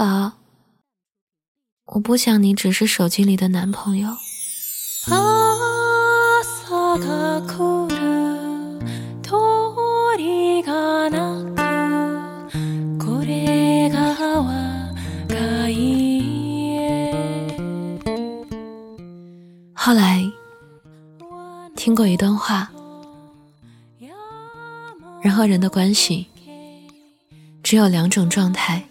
宝，我不想你只是手机里的男朋友。后来听过一段话，人和人的关系只有两种状态。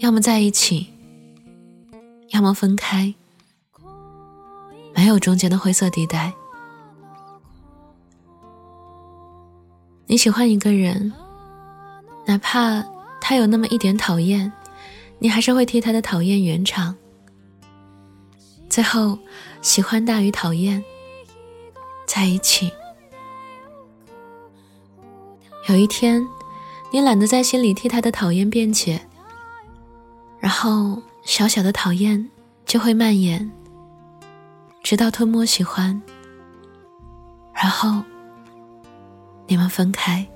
要么在一起，要么分开，没有中间的灰色地带。你喜欢一个人，哪怕他有那么一点讨厌，你还是会替他的讨厌圆场。最后，喜欢大于讨厌，在一起。有一天，你懒得在心里替他的讨厌辩解。然后，小小的讨厌就会蔓延，直到吞没喜欢，然后你们分开。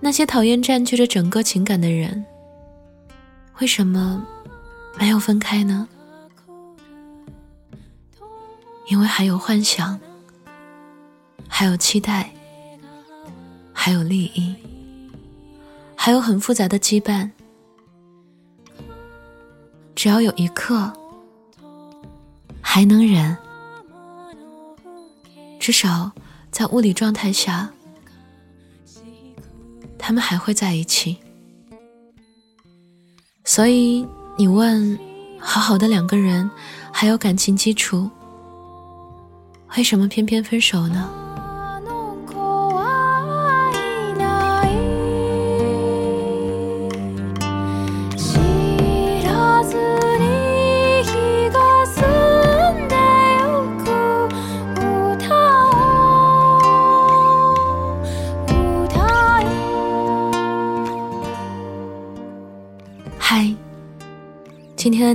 那些讨厌占据着整个情感的人，为什么没有分开呢？因为还有幻想，还有期待，还有利益。还有很复杂的羁绊，只要有一刻还能忍，至少在物理状态下，他们还会在一起。所以你问，好好的两个人还有感情基础，为什么偏偏分手呢？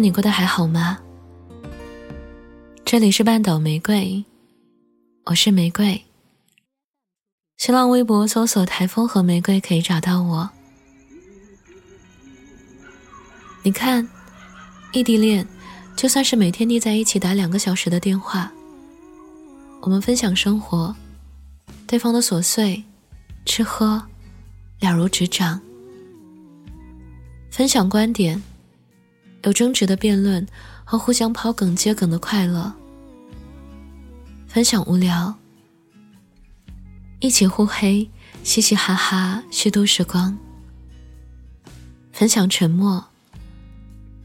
你过得还好吗？这里是半岛玫瑰，我是玫瑰。新浪微博搜索“台风和玫瑰”可以找到我。你看，异地恋就算是每天腻在一起打两个小时的电话，我们分享生活，对方的琐碎、吃喝了如指掌，分享观点。有争执的辩论和互相抛梗接梗的快乐，分享无聊，一起互黑，嘻嘻哈哈虚度时光。分享沉默，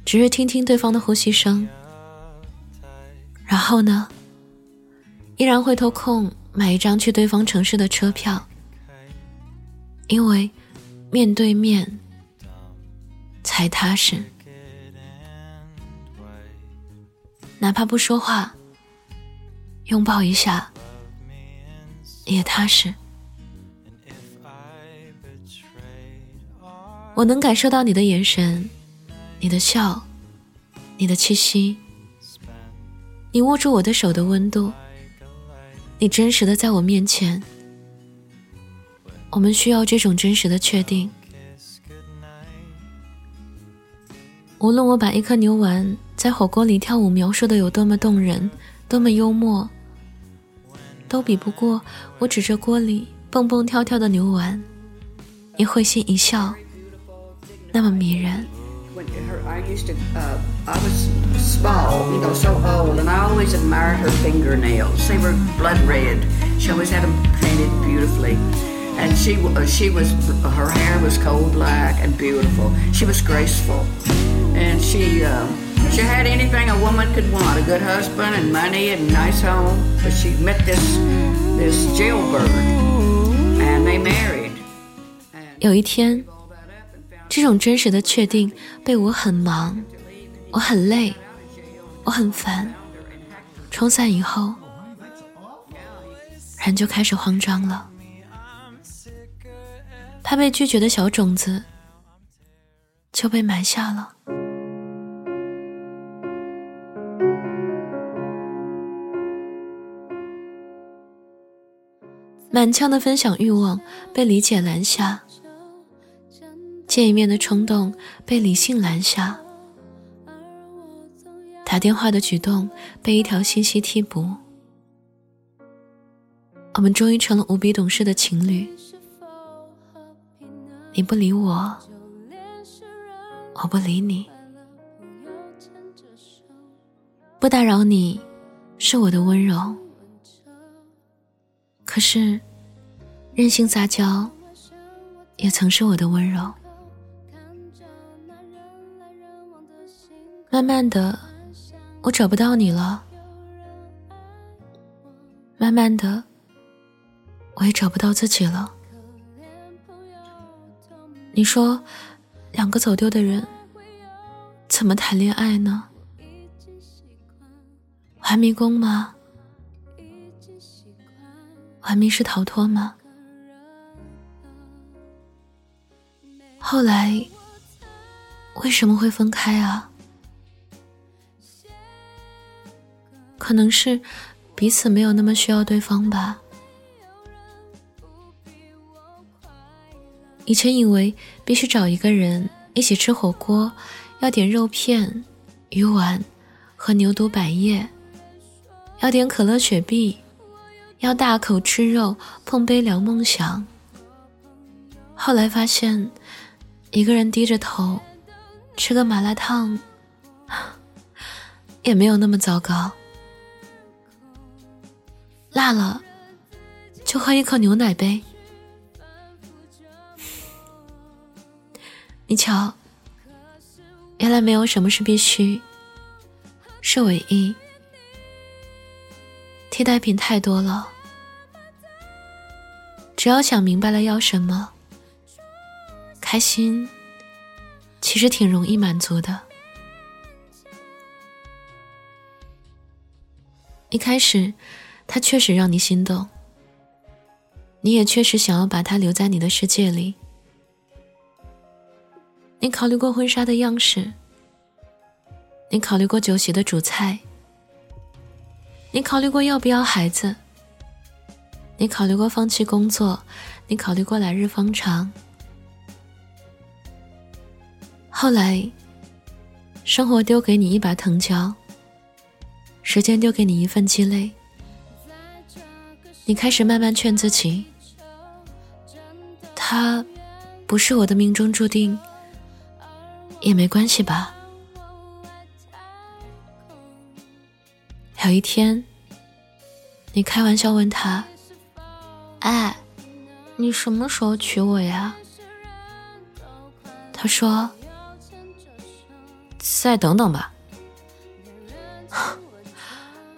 只是听听对方的呼吸声。然后呢，依然会偷空买一张去对方城市的车票，因为面对面才踏实。哪怕不说话，拥抱一下也踏实。我能感受到你的眼神，你的笑，你的气息，你握住我的手的温度，你真实的在我面前。我们需要这种真实的确定。无论我把一颗牛丸。在火锅里跳舞，描述的有多么动人，多么幽默，都比不过我指着锅里蹦蹦跳跳的牛丸，你会心一笑，那么迷人。She had anything a woman could want a good husband and money and nice home. But she met this, this jailbird and they married. 有一天，这种真实的确定被我很忙，我很累，我很烦冲散以后，人就开始慌张了，怕被拒绝的小种子就被埋下了。满腔的分享欲望被理解拦下，见一面的冲动被理性拦下，打电话的举动被一条信息替补。我们终于成了无比懂事的情侣。你不理我，我不理你，不打扰你，是我的温柔。可是，任性撒娇，也曾是我的温柔。慢慢的，我找不到你了。慢慢的，我也找不到自己了。你说，两个走丢的人，怎么谈恋爱呢？玩迷宫吗？玩密室逃脱吗？后来为什么会分开啊？可能是彼此没有那么需要对方吧。以前以为必须找一个人一起吃火锅，要点肉片、鱼丸和牛肚百叶，要点可乐雪碧，要大口吃肉，碰杯聊梦想。后来发现，一个人低着头吃个麻辣烫，也没有那么糟糕。辣了，就喝一口牛奶呗。你瞧，原来没有什么是必须，是唯一，替代品太多了。只要想明白了要什么，开心，其实挺容易满足的。一开始，他确实让你心动，你也确实想要把他留在你的世界里。你考虑过婚纱的样式，你考虑过酒席的主菜，你考虑过要不要孩子，你考虑过放弃工作，你考虑过来日方长。后来，生活丢给你一把藤椒，时间丢给你一份鸡肋，你开始慢慢劝自己，他不是我的命中注定。也没关系吧。有一天，你开玩笑问他：“哎，你什么时候娶我呀？”他说：“再等等吧。”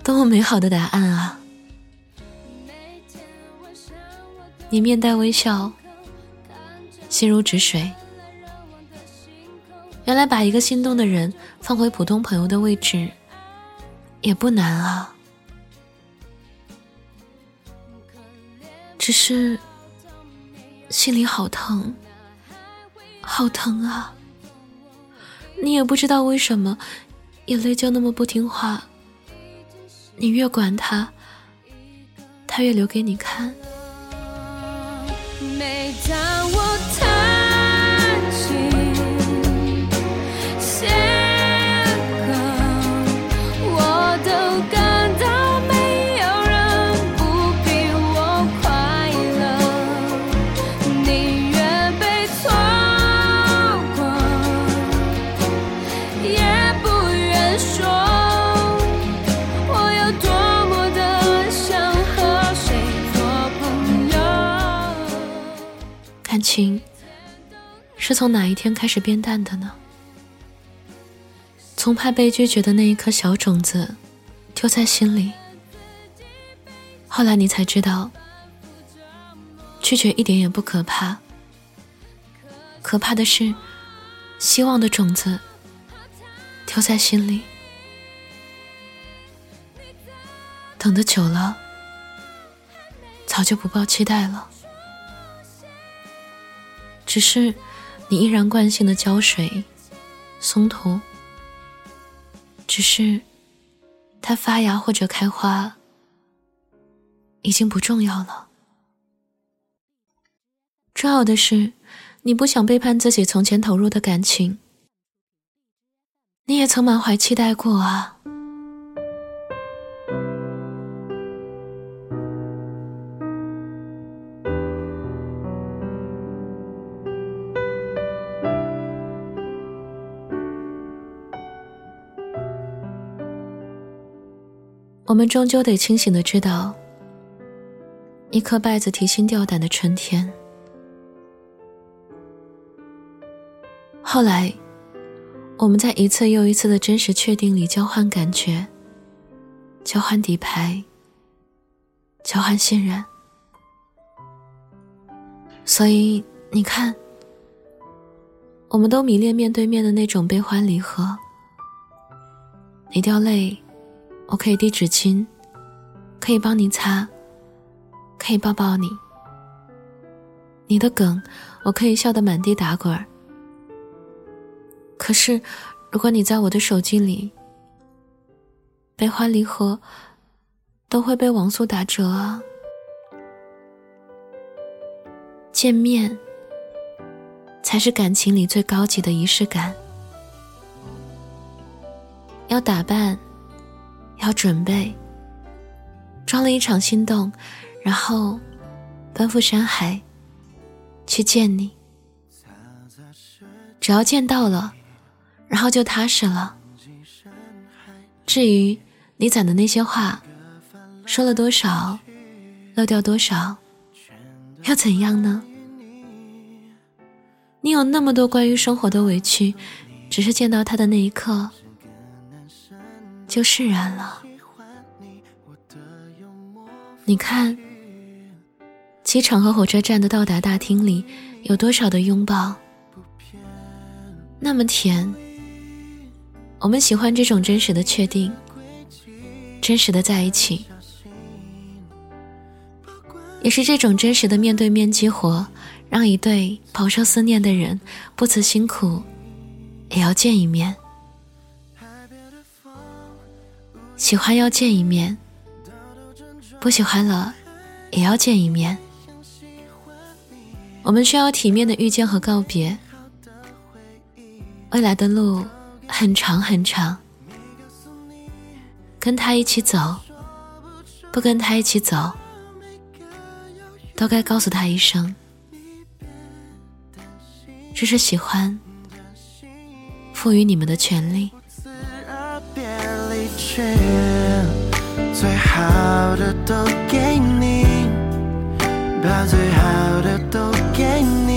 多么美好的答案啊！你面带微笑，心如止水。原来把一个心动的人放回普通朋友的位置，也不难啊。只是心里好疼，好疼啊！你也不知道为什么，眼泪就那么不听话。你越管他，他越留给你看。每当我。是从哪一天开始变淡的呢？从怕被拒绝的那一颗小种子丢在心里，后来你才知道，拒绝一点也不可怕，可怕的是希望的种子丢在心里，等的久了，早就不抱期待了。只是，你依然惯性的浇水、松土。只是，它发芽或者开花，已经不重要了。重要的是，你不想背叛自己从前投入的感情，你也曾满怀期待过啊。我们终究得清醒的知道，一颗败子提心吊胆的春天。后来，我们在一次又一次的真实确定里交换感觉，交换底牌，交换信任。所以你看，我们都迷恋面对面的那种悲欢离合。你掉泪。我可以递纸巾，可以帮你擦，可以抱抱你。你的梗，我可以笑得满地打滚儿。可是，如果你在我的手机里，悲欢离合都会被网速打折啊。见面才是感情里最高级的仪式感，要打扮。要准备，装了一场心动，然后奔赴山海去见你。只要见到了，然后就踏实了。至于你攒的那些话，说了多少，漏掉多少，又怎样呢？你有那么多关于生活的委屈，只是见到他的那一刻。就释然了。你看，机场和火车站的到达大厅里，有多少的拥抱，那么甜。我们喜欢这种真实的确定，真实的在一起，也是这种真实的面对面激活，让一对饱受思念的人不辞辛苦，也要见一面。喜欢要见一面，不喜欢了也要见一面。我们需要体面的遇见和告别。未来的路很长很长，跟他一起走，不跟他一起走，都该告诉他一声，这是喜欢赋予你们的权利。最好的都给你，把最好的都给你，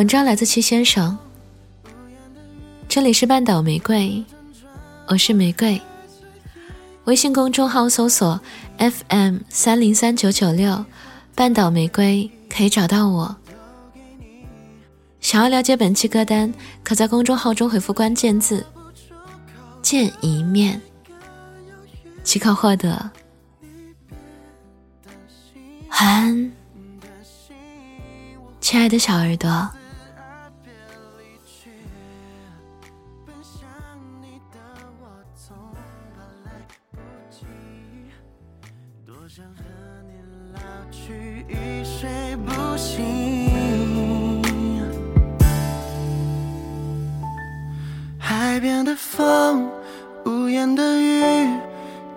文章来自七先生，这里是半岛玫瑰，我是玫瑰。微信公众号搜索 FM 三零三九九六，半岛玫瑰可以找到我。想要了解本期歌单，可在公众号中回复关键字“见一面”，即可获得。晚安，亲爱的小耳朵。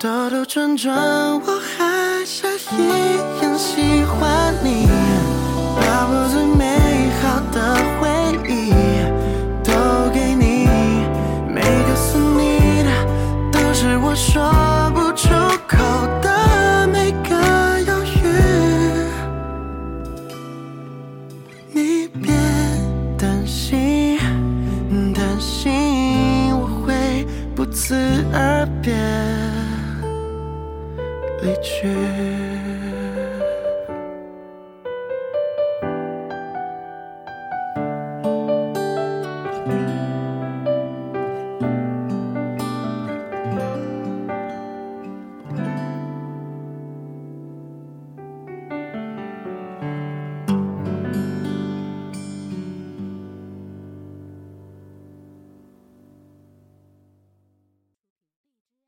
兜兜转转，我还是一样喜欢你。把我最美好的回忆都给你，没告诉你都是我说不出口的每个犹豫。你别担心，担心我会不辞而别离去。